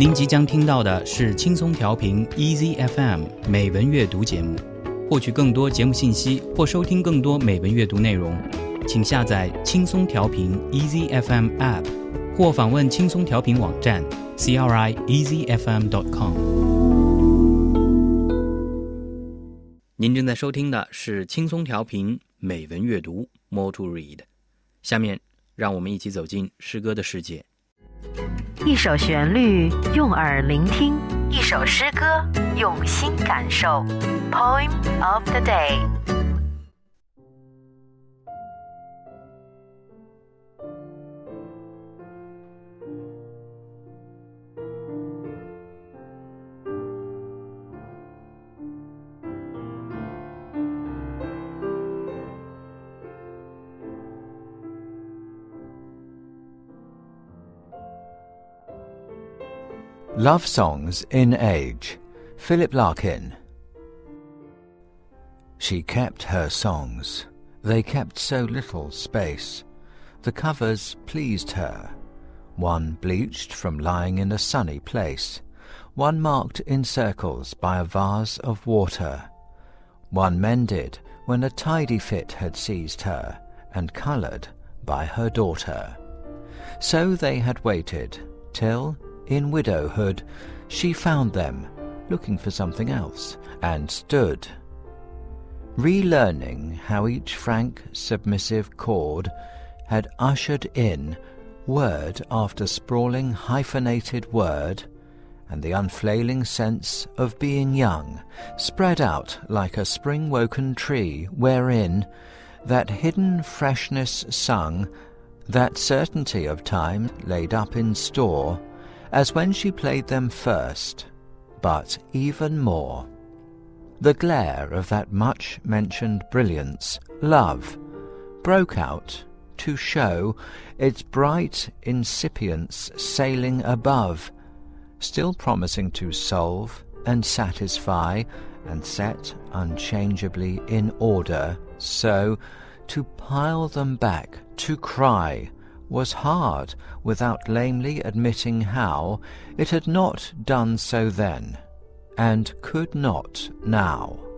您即将听到的是轻松调频 Easy FM 美文阅读节目。获取更多节目信息或收听更多美文阅读内容，请下载轻松调频 Easy FM App，或访问轻松调频网站 crieasyfm.com。您正在收听的是轻松调频美文阅读 Moto read。下面，让我们一起走进诗歌的世界。一首旋律，用耳聆听；一首诗歌，用心感受。Poem of the day。Love Songs in Age, Philip Larkin. She kept her songs. They kept so little space. The covers pleased her. One bleached from lying in a sunny place. One marked in circles by a vase of water. One mended when a tidy fit had seized her, and coloured by her daughter. So they had waited, till in widowhood, she found them, looking for something else, and stood. Relearning how each frank, submissive chord had ushered in word after sprawling hyphenated word, and the unflailing sense of being young spread out like a spring-woken tree wherein that hidden freshness sung, that certainty of time laid up in store, as when she played them first, but even more. The glare of that much mentioned brilliance, love, broke out to show its bright incipience sailing above, still promising to solve and satisfy and set unchangeably in order, so to pile them back, to cry, was hard without lamely admitting how it had not done so then, and could not now.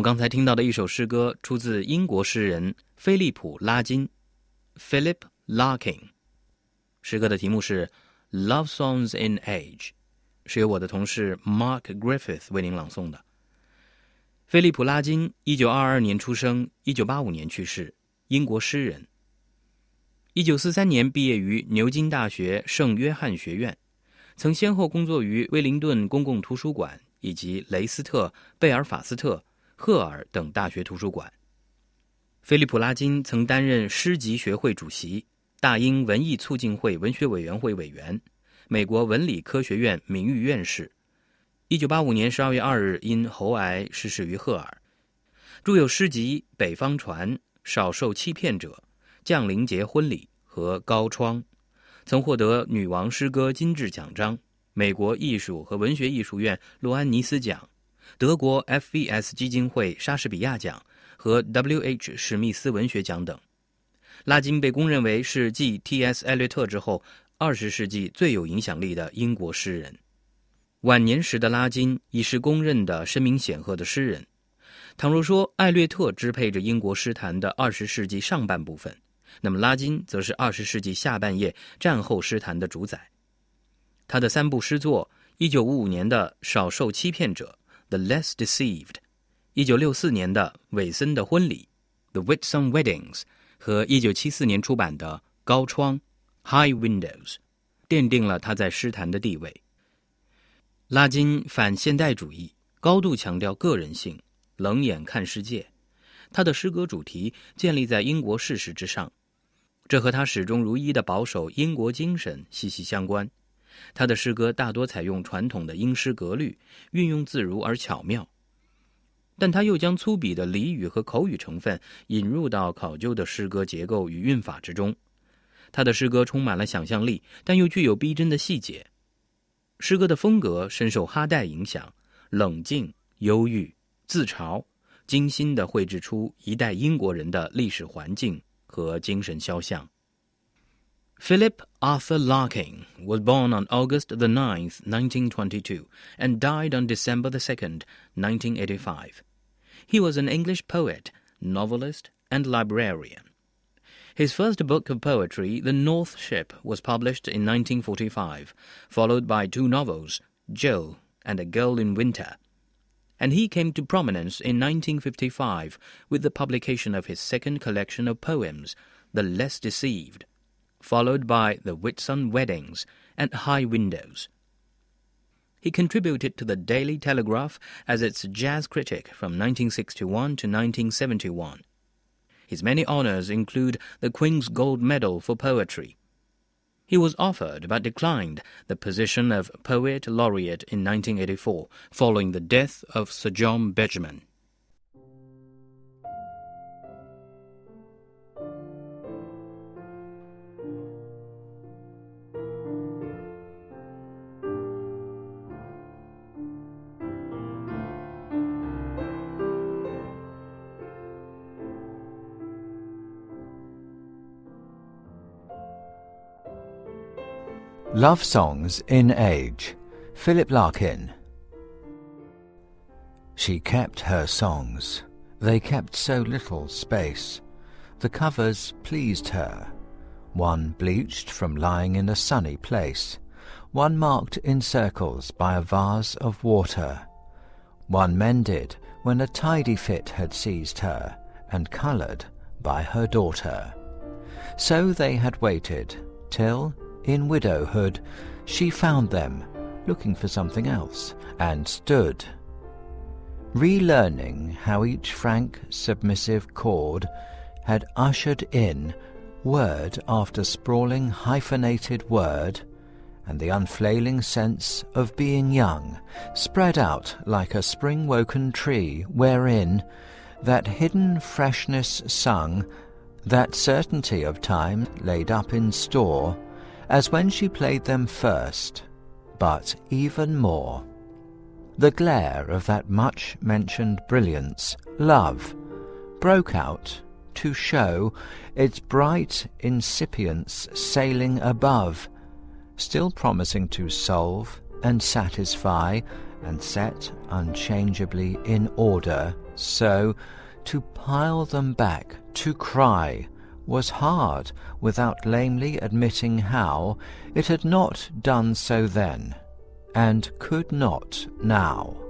们刚才听到的一首诗歌出自英国诗人菲利普·拉金 （Philip Larkin）。诗歌的题目是《Love Songs in Age》，是由我的同事 Mark Griffith 为您朗诵的。菲利普·拉金，一九二二年出生，一九八五年去世，英国诗人。一九四三年毕业于牛津大学圣约翰学院，曾先后工作于威灵顿公共图书馆以及雷斯特、贝尔法斯特。赫尔等大学图书馆。菲利普·拉金曾担任诗集学会主席、大英文艺促进会文学委员会委员、美国文理科学院名誉院士。一九八五年十二月二日因喉癌逝世于赫尔。著有诗集《北方船》《少受欺骗者》《降临节婚礼》和《高窗》，曾获得女王诗歌金质奖章、美国艺术和文学艺术院洛安尼斯奖。德国 FVS 基金会莎士比亚奖和 W.H. 史密斯文学奖等。拉金被公认为是继 T.S. 艾略特之后，二十世纪最有影响力的英国诗人。晚年时的拉金已是公认的声名显赫的诗人。倘若说艾略特支配着英国诗坛的二十世纪上半部分，那么拉金则是二十世纪下半叶战后诗坛的主宰。他的三部诗作：一九五五年的《少受欺骗者》。The Less Deceived，一九六四年的韦森的婚礼，The Whitsun Weddings，和一九七四年出版的高窗，High Windows，奠定了他在诗坛的地位。拉金反现代主义，高度强调个人性，冷眼看世界。他的诗歌主题建立在英国事实之上，这和他始终如一的保守英国精神息息相关。他的诗歌大多采用传统的英诗格律，运用自如而巧妙，但他又将粗鄙的俚语和口语成分引入到考究的诗歌结构与韵法之中。他的诗歌充满了想象力，但又具有逼真的细节。诗歌的风格深受哈代影响，冷静、忧郁、自嘲，精心地绘制出一代英国人的历史环境和精神肖像。Philip Arthur Larkin was born on August the 9th, 1922, and died on December the 2nd, 1985. He was an English poet, novelist, and librarian. His first book of poetry, The North Ship, was published in 1945, followed by two novels, Joe and A Girl in Winter. And he came to prominence in 1955 with the publication of his second collection of poems, The Less Deceived, followed by The Whitsun Weddings and High Windows. He contributed to the Daily Telegraph as its jazz critic from 1961 to 1971 his many honors include the Queen's Gold Medal for Poetry. He was offered but declined the position of Poet Laureate in 1984 following the death of Sir John Betjeman. Love Songs in Age, Philip Larkin. She kept her songs. They kept so little space. The covers pleased her. One bleached from lying in a sunny place. One marked in circles by a vase of water. One mended when a tidy fit had seized her, and coloured by her daughter. So they had waited till in widowhood, she found them, looking for something else, and stood. Relearning how each frank, submissive chord had ushered in word after sprawling hyphenated word, and the unflailing sense of being young spread out like a spring-woken tree wherein that hidden freshness sung, that certainty of time laid up in store, as when she played them first, but even more. The glare of that much mentioned brilliance, love, broke out to show its bright incipience sailing above, still promising to solve and satisfy and set unchangeably in order, so to pile them back, to cry, was hard without lamely admitting how it had not done so then, and could not now. “